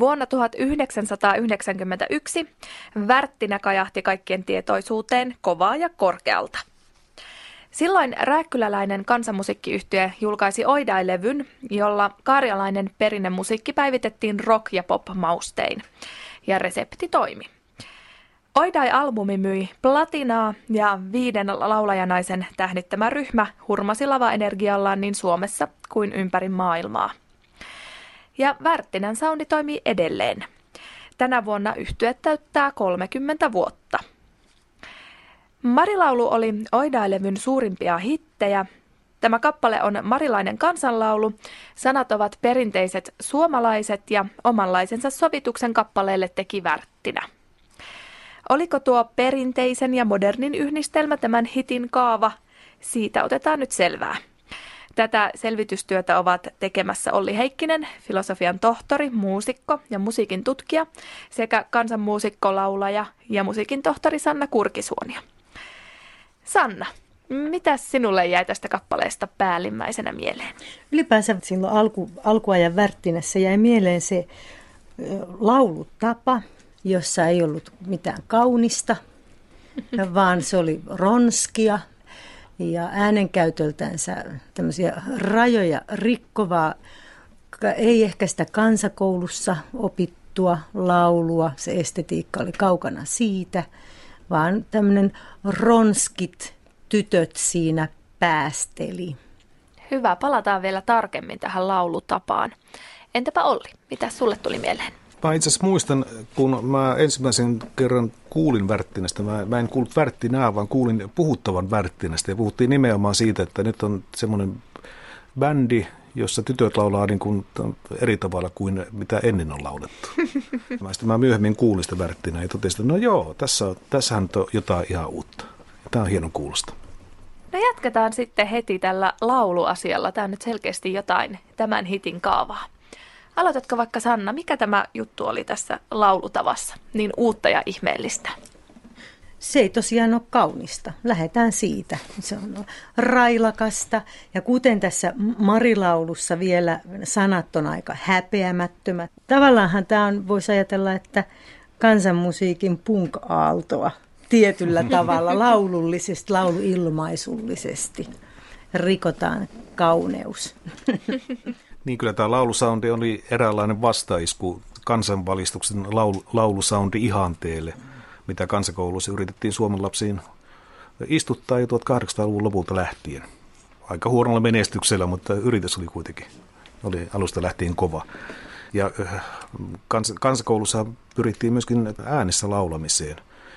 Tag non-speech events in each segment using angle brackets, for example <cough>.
Vuonna 1991 Värttinä kajahti kaikkien tietoisuuteen kovaa ja korkealta. Silloin rääkkyläläinen kansanmusiikkiyhtiö julkaisi Oidai-levyn, jolla karjalainen perinnemusiikki päivitettiin rock- ja pop-maustein. Ja resepti toimi. Oidai-albumi myi platinaa ja viiden laulajanaisen tähdittämä ryhmä hurmasi lavaenergiallaan niin Suomessa kuin ympäri maailmaa. Ja Värttinen soundi toimii edelleen. Tänä vuonna yhtye täyttää 30 vuotta. Marilaulu oli Oidai-levyn suurimpia hittejä. Tämä kappale on marilainen kansanlaulu. Sanat ovat perinteiset suomalaiset ja omanlaisensa sovituksen kappaleelle teki Värttinä. Oliko tuo perinteisen ja modernin yhdistelmä tämän hitin kaava? Siitä otetaan nyt selvää. Tätä selvitystyötä ovat tekemässä Olli Heikkinen, filosofian tohtori, muusikko ja musiikin tutkija, sekä kansanmuusikko, laulaja ja musiikin tohtori Sanna Kurkisuonia. Sanna, mitä sinulle jäi tästä kappaleesta päällimmäisenä mieleen? Ylipäänsä silloin alku, alkuajan värttinässä jäi mieleen se laulutapa, jossa ei ollut mitään kaunista, vaan se oli ronskia ja äänenkäytöltänsä tämmöisiä rajoja rikkovaa, ei ehkä sitä kansakoulussa opittua laulua, se estetiikka oli kaukana siitä, vaan tämmöinen ronskit tytöt siinä päästeli. Hyvä, palataan vielä tarkemmin tähän laulutapaan. Entäpä Olli, mitä sulle tuli mieleen? Mä itse asiassa muistan, kun mä ensimmäisen kerran kuulin Värttinästä, mä, mä en kuullut Värttinää, vaan kuulin puhuttavan Värttinästä ja puhuttiin nimenomaan siitä, että nyt on semmoinen bändi, jossa tytöt laulaa niin kuin eri tavalla kuin mitä ennen on laulettu. <laughs> mä sitten mä myöhemmin kuulin sitä Värttinää ja totesin, että no joo, tässä, tässähän on jotain ihan uutta. Tämä on hieno kuulosta. No jatketaan sitten heti tällä lauluasialla. Tämä on nyt selkeästi jotain tämän hitin kaavaa. Aloitatko vaikka Sanna, mikä tämä juttu oli tässä laulutavassa, niin uutta ja ihmeellistä? Se ei tosiaan ole kaunista. Lähdetään siitä. Se on railakasta ja kuten tässä Marilaulussa vielä sanat on aika häpeämättömät. Tavallaanhan tämä on, voisi ajatella, että kansanmusiikin punk-aaltoa tietyllä <laughs> tavalla laulullisesti, lauluilmaisullisesti rikotaan kauneus. <laughs> Niin kyllä tämä laulusoundi oli eräänlainen vastaisku kansanvalistuksen laul- laulusoundi ihanteelle, mitä kansakoulussa yritettiin Suomen lapsiin istuttaa jo 1800-luvun lopulta lähtien. Aika huonolla menestyksellä, mutta yritys oli kuitenkin, oli alusta lähtien kova. Ja kans- kansakoulussa pyrittiin myöskin äänessä laulamiseen.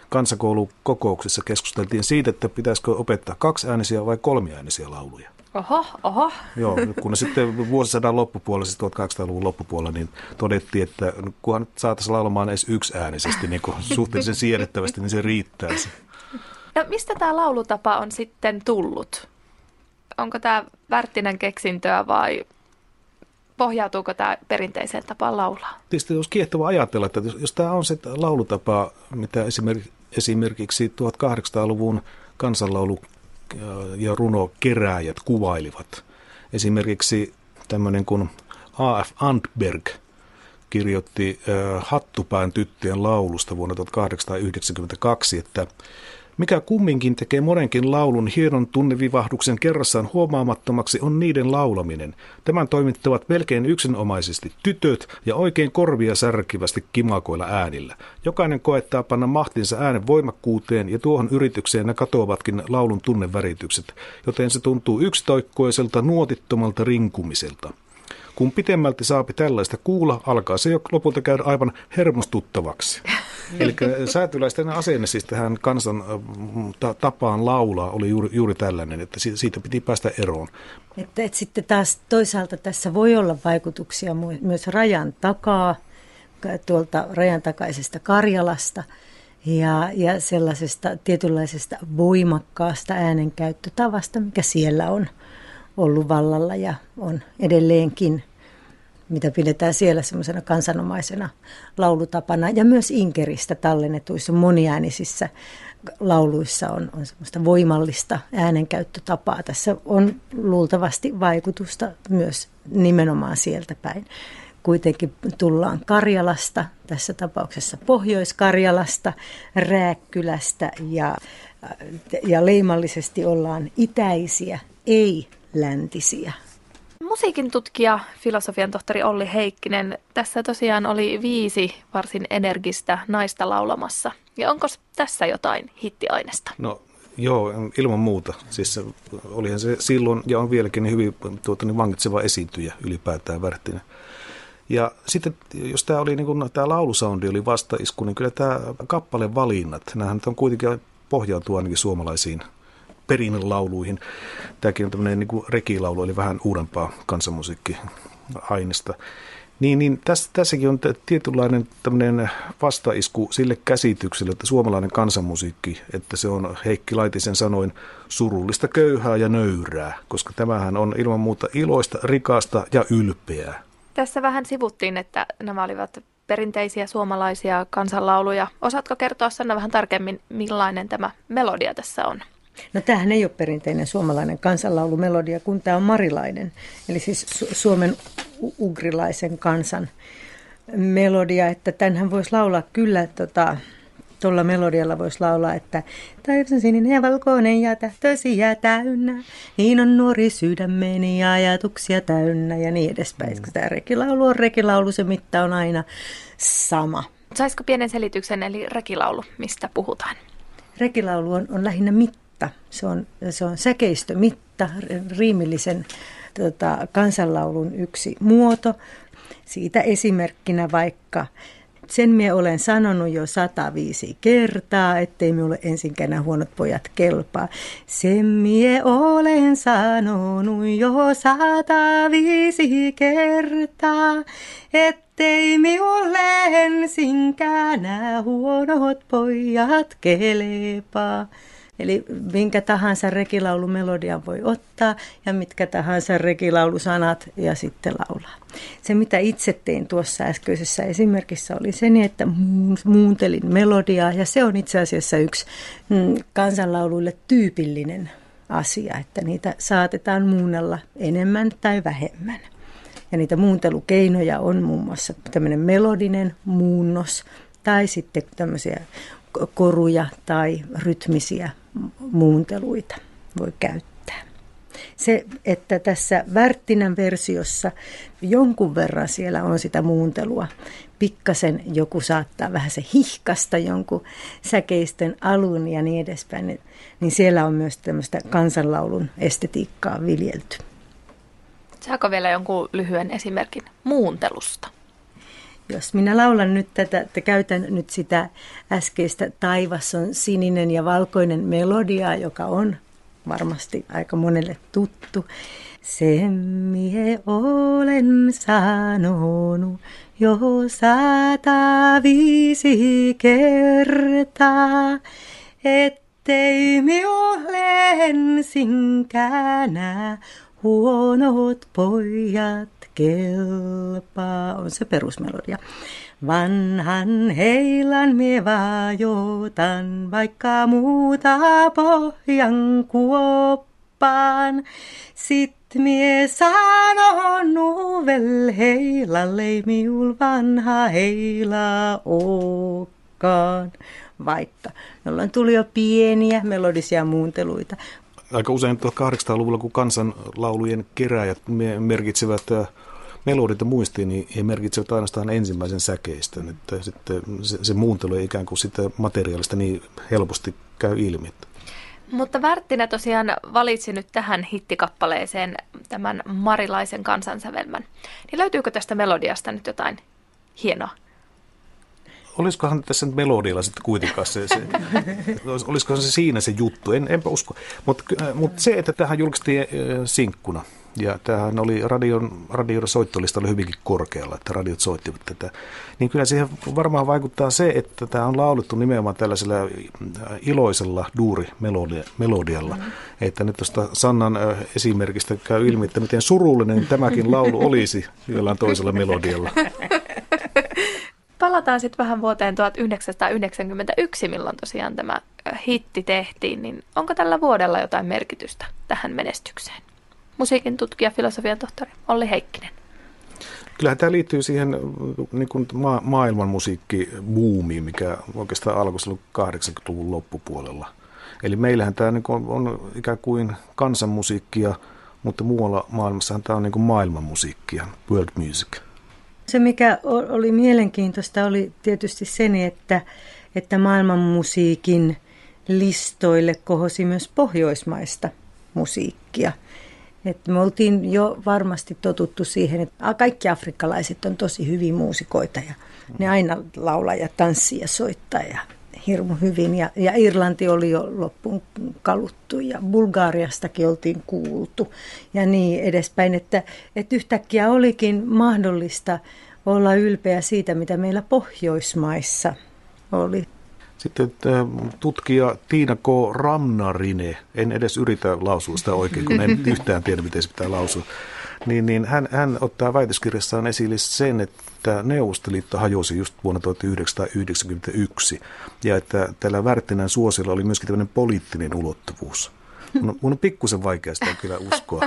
Kansakoulukokouksissa keskusteltiin siitä, että pitäisikö opettaa kaksi äänisiä vai kolmiäänisiä lauluja. Oho, oho. Joo, kun sitten vuosisadan loppupuolella, siis 1800-luvun loppupuolella, niin todettiin, että kunhan saataisiin laulamaan edes yksi äänisesti niin kuin suhteellisen siedettävästi, niin se riittäisi. No mistä tämä laulutapa on sitten tullut? Onko tämä Värttinen keksintöä vai pohjautuuko tämä perinteiseen tapaan laulaa? Tietysti olisi kiehtova ajatella, että jos, jos tämä on se laulutapa, mitä esimerkiksi 1800-luvun kansanlaulu ja runokeräjät kuvailivat. Esimerkiksi tämmöinen kuin A.F. Antberg kirjoitti Hattupään tyttöjen laulusta vuonna 1892, että mikä kumminkin tekee monenkin laulun hienon tunnevivahduksen kerrassaan huomaamattomaksi on niiden laulaminen. Tämän toimittavat melkein yksinomaisesti tytöt ja oikein korvia särkivästi kimakoilla äänillä. Jokainen koettaa panna mahtinsa äänen voimakkuuteen ja tuohon yritykseen ne katoavatkin laulun tunneväritykset, joten se tuntuu yksitoikkoiselta nuotittomalta rinkumiselta. Kun pitemmälti saapi tällaista kuulla, alkaa se jo lopulta käydä aivan hermostuttavaksi. <laughs> Eli säätyläisten asenne siis tähän kansan tapaan laulaa oli juuri, juuri tällainen, että siitä piti päästä eroon. Että, että sitten taas toisaalta tässä voi olla vaikutuksia myös rajan takaa, tuolta rajan takaisesta Karjalasta ja, ja sellaisesta tietynlaisesta voimakkaasta äänenkäyttötavasta, mikä siellä on ollut vallalla ja on edelleenkin, mitä pidetään siellä semmoisena kansanomaisena laulutapana. Ja myös Inkeristä tallennetuissa moniäänisissä lauluissa on, on semmoista voimallista äänenkäyttötapaa. Tässä on luultavasti vaikutusta myös nimenomaan sieltä päin. kuitenkin tullaan Karjalasta, tässä tapauksessa Pohjois-Karjalasta, Rääkkylästä ja, ja leimallisesti ollaan itäisiä, ei läntisiä. Musiikin tutkija, filosofian tohtori Olli Heikkinen, tässä tosiaan oli viisi varsin energistä naista laulamassa. Ja onko tässä jotain hittiainesta? No joo, ilman muuta. Siis olihan se silloin ja on vieläkin hyvin tuota, niin vangitseva esiintyjä ylipäätään Värttinen. Ja sitten jos tämä oli niin kuin, tämä laulusoundi oli vastaisku, niin kyllä tämä kappaleen valinnat, nämähän on kuitenkin pohjautuu ainakin suomalaisiin perinnelauluihin. Tämäkin on tämmöinen niin rekilaulu, eli vähän uudempaa kansanmusiikkiainesta. Niin, niin tässä, tässäkin on tietynlainen tämmöinen vastaisku sille käsitykselle, että suomalainen kansanmusiikki, että se on Heikki Laitisen sanoin surullista, köyhää ja nöyrää, koska tämähän on ilman muuta iloista, rikasta ja ylpeää. Tässä vähän sivuttiin, että nämä olivat perinteisiä suomalaisia kansanlauluja. Osaatko kertoa Sanna vähän tarkemmin, millainen tämä melodia tässä on? No tämähän ei ole perinteinen suomalainen kansanlaulumelodia, kun tämä on marilainen, eli siis Su- Suomen ugrilaisen kansan melodia, että tämänhän voisi laulaa kyllä tota, tuolla melodialla voisi laulaa, että taivaan sininen ja valkoinen ja tähtöisiä täynnä, niin on nuori sydämeni ja ajatuksia täynnä ja niin edespäin. Mm. Tämä rekilaulu on rekilaulu, se mitta on aina sama. Saisiko pienen selityksen, eli rekilaulu, mistä puhutaan? Rekilaulu on, on lähinnä mitta. Se on, se on säkeistömitta, riimillisen tota, kansanlaulun yksi muoto. Siitä esimerkkinä vaikka sen mie olen sanonut jo 105 kertaa, ettei minulle ensinkään huonot pojat kelpaa. Sen mie olen sanonut jo 105 kertaa, ettei minulle ensinkään huonot pojat kelpaa. Eli minkä tahansa rekilaulumelodian voi ottaa ja mitkä tahansa rekilaulusanat ja sitten laulaa. Se mitä itse tein tuossa äskeisessä esimerkissä oli se, että muuntelin melodiaa ja se on itse asiassa yksi mm, kansanlauluille tyypillinen asia, että niitä saatetaan muunnella enemmän tai vähemmän. Ja niitä muuntelukeinoja on muun muassa tämmöinen melodinen muunnos tai sitten tämmöisiä koruja tai rytmisiä muunteluita voi käyttää. Se, että tässä Värttinän versiossa jonkun verran siellä on sitä muuntelua, pikkasen joku saattaa vähän se hihkasta jonkun säkeisten alun ja niin edespäin, niin siellä on myös tämmöistä kansanlaulun estetiikkaa viljelty. Saako vielä jonkun lyhyen esimerkin muuntelusta? Jos minä laulan nyt tätä, että käytän nyt sitä äskeistä Taivas on sininen ja valkoinen melodia, joka on varmasti aika monelle tuttu. Sen mie olen sanonut jo sata viisi kertaa, ettei minulle ensinkään huonot pojat kelpaa, on se perusmelodia. Vanhan heilan me vajotan, vaikka muuta pohjan kuoppaan. Sit mie sanon nuvel heilalle, miul vanha heila ookaan. Vaikka me tuli jo pieniä melodisia muunteluita, aika usein 1800-luvulla, kun kansanlaulujen keräjät merkitsevät äh, melodita muistiin, niin he merkitsevät ainoastaan ensimmäisen säkeistön. Että sitten se, se muuntelu ei ikään kuin sitä materiaalista niin helposti käy ilmi. Mutta Värttinä tosiaan valitsi nyt tähän hittikappaleeseen tämän marilaisen kansansävelmän. Niin löytyykö tästä melodiasta nyt jotain hienoa? Olisikohan tässä nyt melodialla sitten kuitenkaan se, se <laughs> olisikohan se siinä se juttu, en, enpä usko. Mutta mut se, että tähän julkistiin äh, sinkkuna, ja tämähän oli radion, radion soittolistalla hyvinkin korkealla, että radiot soittivat tätä. Niin kyllä siihen varmaan vaikuttaa se, että tämä on laulettu nimenomaan tällaisella äh, iloisella duuri-melodialla. Mm-hmm. Että nyt tuosta Sannan äh, esimerkistä käy ilmi, että miten surullinen tämäkin laulu olisi jollain toisella melodialla. <laughs> palataan sitten vähän vuoteen 1991, milloin tosiaan tämä hitti tehtiin, niin onko tällä vuodella jotain merkitystä tähän menestykseen? Musiikin tutkija, filosofian tohtori Olli Heikkinen. Kyllähän tämä liittyy siihen niin kuin ma- maailman musiikkibuumiin, mikä oikeastaan alkoi silloin 80-luvun loppupuolella. Eli meillähän tämä niin kuin on ikään kuin kansanmusiikkia, mutta muualla maailmassahan tämä on niin kuin maailmanmusiikkia, world music. Se, mikä oli mielenkiintoista, oli tietysti se, että, että maailmanmusiikin listoille kohosi myös pohjoismaista musiikkia. Et me oltiin jo varmasti totuttu siihen, että kaikki afrikkalaiset on tosi hyviä muusikoita ja ne aina laulaa ja tanssii ja soittaa ja hirmu hyvin. Ja, ja Irlanti oli jo loppuun kaluttu ja Bulgaariastakin oltiin kuultu ja niin edespäin. Että, että yhtäkkiä olikin mahdollista olla ylpeä siitä, mitä meillä Pohjoismaissa oli. Sitten tutkija Tiina K. Ramnarine, en edes yritä lausua sitä oikein, kun en <laughs> yhtään tiedä, miten se pitää lausua, niin, niin hän, hän ottaa väitöskirjassaan esille sen, että Neuvostoliitto hajosi just vuonna 1991 ja että tällä Värttinän suosiolla oli myöskin tämmöinen poliittinen ulottuvuus. Mun, mun on pikkusen vaikea sitä kyllä uskoa.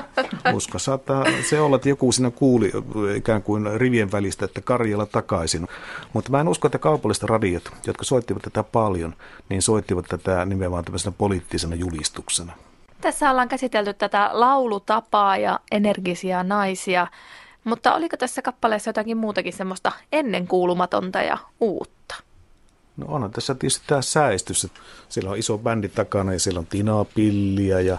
uskoa. Saattaa se olla, että joku siinä kuuli ikään kuin rivien välistä, että Karjala takaisin. Mutta mä en usko, että kaupalliset radiot, jotka soittivat tätä paljon, niin soittivat tätä nimenomaan tämmöisenä poliittisena julistuksena. Tässä ollaan käsitelty tätä laulutapaa ja energisiä naisia, mutta oliko tässä kappaleessa jotakin muutakin semmoista ennenkuulumatonta ja uutta? No onhan tässä tietysti tämä säestys. Siellä on iso bändi takana ja siellä on Tina Pilliä ja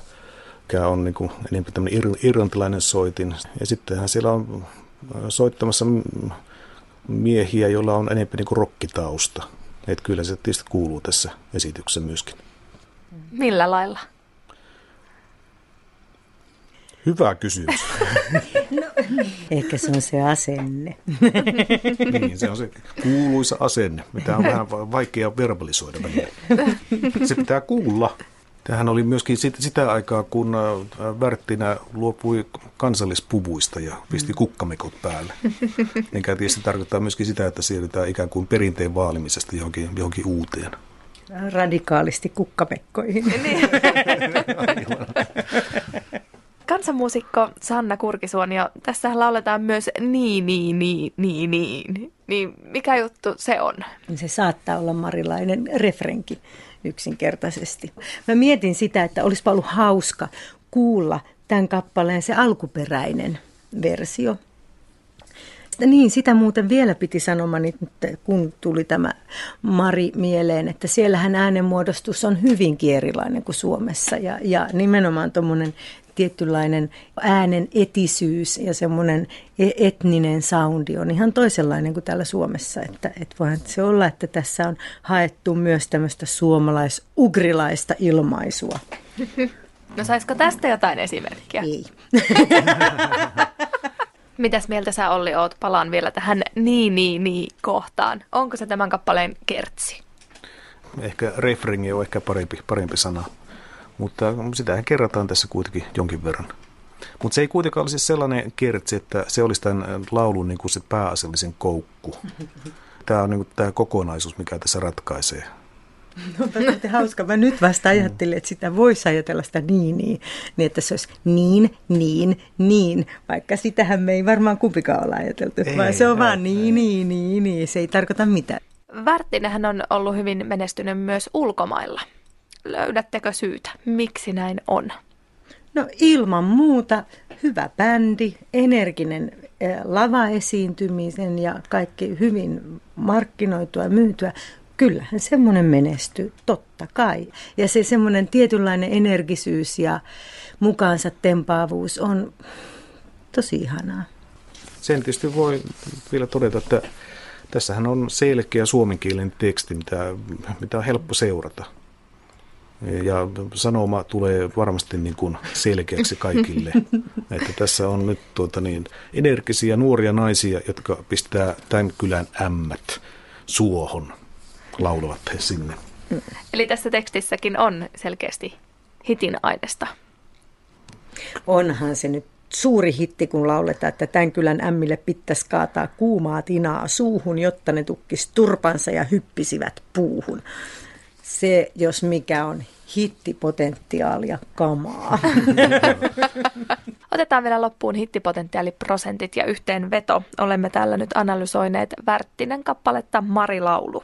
mikä on niin kuin enemmän tämmöinen ir- irlantilainen soitin. Ja sittenhän siellä on äh, soittamassa miehiä, joilla on enemmän niin kuin rokkitausta. Että kyllä se tietysti kuuluu tässä esityksessä myöskin. Millä lailla? Hyvä kysymys. no, <laughs> ehkä se on se asenne. <laughs> niin, se on se kuuluisa asenne, mitä on vähän vaikea verbalisoida välillä. Se pitää kuulla. Tähän oli myöskin sitä, sitä aikaa, kun äh, Värttinä luopui kansallispuvuista ja pisti mm. kukkamekot päälle. Enkä tietysti tarkoittaa myöskin sitä, että siirrytään ikään kuin perinteen vaalimisesta johonkin, johonkin uuteen. Radikaalisti kukkamekkoihin. <laughs> Niin. Kansanmuusikko Sanna Kurkisuonio, tässä lauletaan myös niin, niin, niin, niin, niin. Niin mikä juttu se on? Se saattaa olla marilainen refrenki yksinkertaisesti. Mä mietin sitä, että olisipa ollut hauska kuulla tämän kappaleen se alkuperäinen versio. Niin, sitä muuten vielä piti sanomani, kun tuli tämä Mari mieleen, että siellähän äänenmuodostus on hyvinkin erilainen kuin Suomessa. Ja, ja nimenomaan tuommoinen tietynlainen äänen etisyys ja semmoinen e- etninen soundi on ihan toisenlainen kuin täällä Suomessa. Että, että voihan se olla, että tässä on haettu myös tämmöistä suomalais-ugrilaista ilmaisua. No saisiko tästä jotain esimerkkiä? Ei. <laughs> Mitäs mieltä sä Olli oot? Palaan vielä tähän niin niin niin kohtaan. Onko se tämän kappaleen kertsi? Ehkä refrengi on ehkä parempi, parempi sana. Mutta sitähän kerrataan tässä kuitenkin jonkin verran. Mutta se ei kuitenkaan olisi sellainen kertsi, että se olisi tämän laulun niin kuin se pääasiallisen koukku. <laughs> Tämä on niin kuin tämä kokonaisuus, mikä tässä ratkaisee. No on hauska. Mä nyt vasta ajattelin, että sitä voisi ajatella sitä niin, niin, niin, että se olisi niin, niin, niin, vaikka sitähän me ei varmaan kumpikaan olla ajateltu, ei, vaan se on ei, vaan niin, ei. niin, niin, niin, se ei tarkoita mitään. Värttinähän on ollut hyvin menestynyt myös ulkomailla. Löydättekö syytä, miksi näin on? No ilman muuta hyvä bändi, energinen eh, lavaesiintymisen ja kaikki hyvin markkinoitua ja myytyä. Kyllähän semmoinen menestyy, totta kai. Ja se semmoinen tietynlainen energisyys ja mukaansa tempaavuus on tosi ihanaa. Sen tietysti voi vielä todeta, että tässähän on selkeä suomenkielinen teksti, mitä, mitä on helppo seurata. Ja sanoma tulee varmasti niin kuin selkeäksi kaikille. <laughs> että tässä on nyt tuota niin, energisiä nuoria naisia, jotka pistää tämän kylän ämmät suohon, laulavat he sinne. Eli tässä tekstissäkin on selkeästi hitin aineesta. Onhan se nyt suuri hitti, kun lauletaan, että tämän kylän ämmille pitäisi kaataa kuumaa tinaa suuhun, jotta ne tukkis turpansa ja hyppisivät puuhun se, jos mikä on hittipotentiaalia kamaa. <laughs> Otetaan vielä loppuun hittipotentiaaliprosentit ja yhteenveto. Olemme tällä nyt analysoineet Värttinen kappaletta Marilaulu.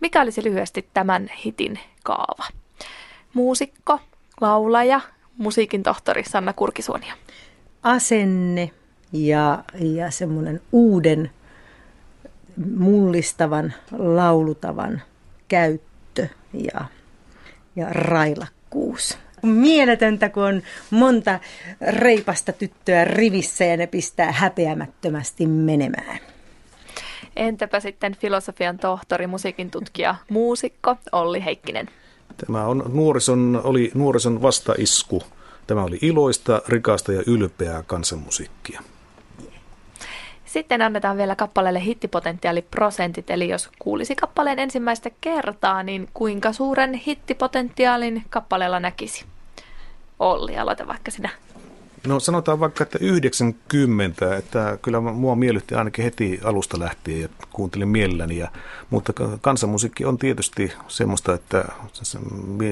Mikä olisi lyhyesti tämän hitin kaava? Muusikko, laulaja, musiikin tohtori Sanna Kurkisuonia. Asenne ja, ja semmoinen uuden mullistavan laulutavan käyttö ja, ja railakkuus. Mieletöntä, kun on monta reipasta tyttöä rivissä ja ne pistää häpeämättömästi menemään. Entäpä sitten filosofian tohtori, musiikin tutkija, muusikko Olli Heikkinen? Tämä on nuorison, oli nuorison vastaisku. Tämä oli iloista, rikasta ja ylpeää kansanmusiikkia. Sitten annetaan vielä kappaleelle hittipotentiaaliprosentit, eli jos kuulisi kappaleen ensimmäistä kertaa, niin kuinka suuren hittipotentiaalin kappaleella näkisi? Olli, aloita vaikka sinä. No sanotaan vaikka, että 90, että kyllä mua miellytti ainakin heti alusta lähtien ja kuuntelin mielelläni. Ja, mutta kansanmusiikki on tietysti semmoista, että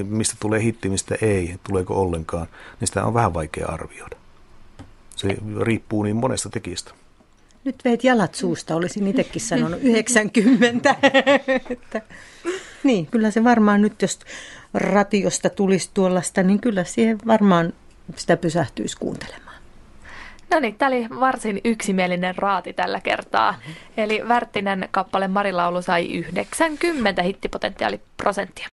mistä tulee hitti, mistä ei, tuleeko ollenkaan, niin sitä on vähän vaikea arvioida. Se riippuu niin monesta tekijästä. Nyt veit jalat suusta, olisin itsekin sanonut 90. <laughs> että, niin, kyllä se varmaan nyt, jos ratiosta tulisi tuollaista, niin kyllä siihen varmaan sitä pysähtyisi kuuntelemaan. No niin, tämä oli varsin yksimielinen raati tällä kertaa. Eli Värttinen kappale Marilaulu sai 90 hittipotentiaaliprosenttia.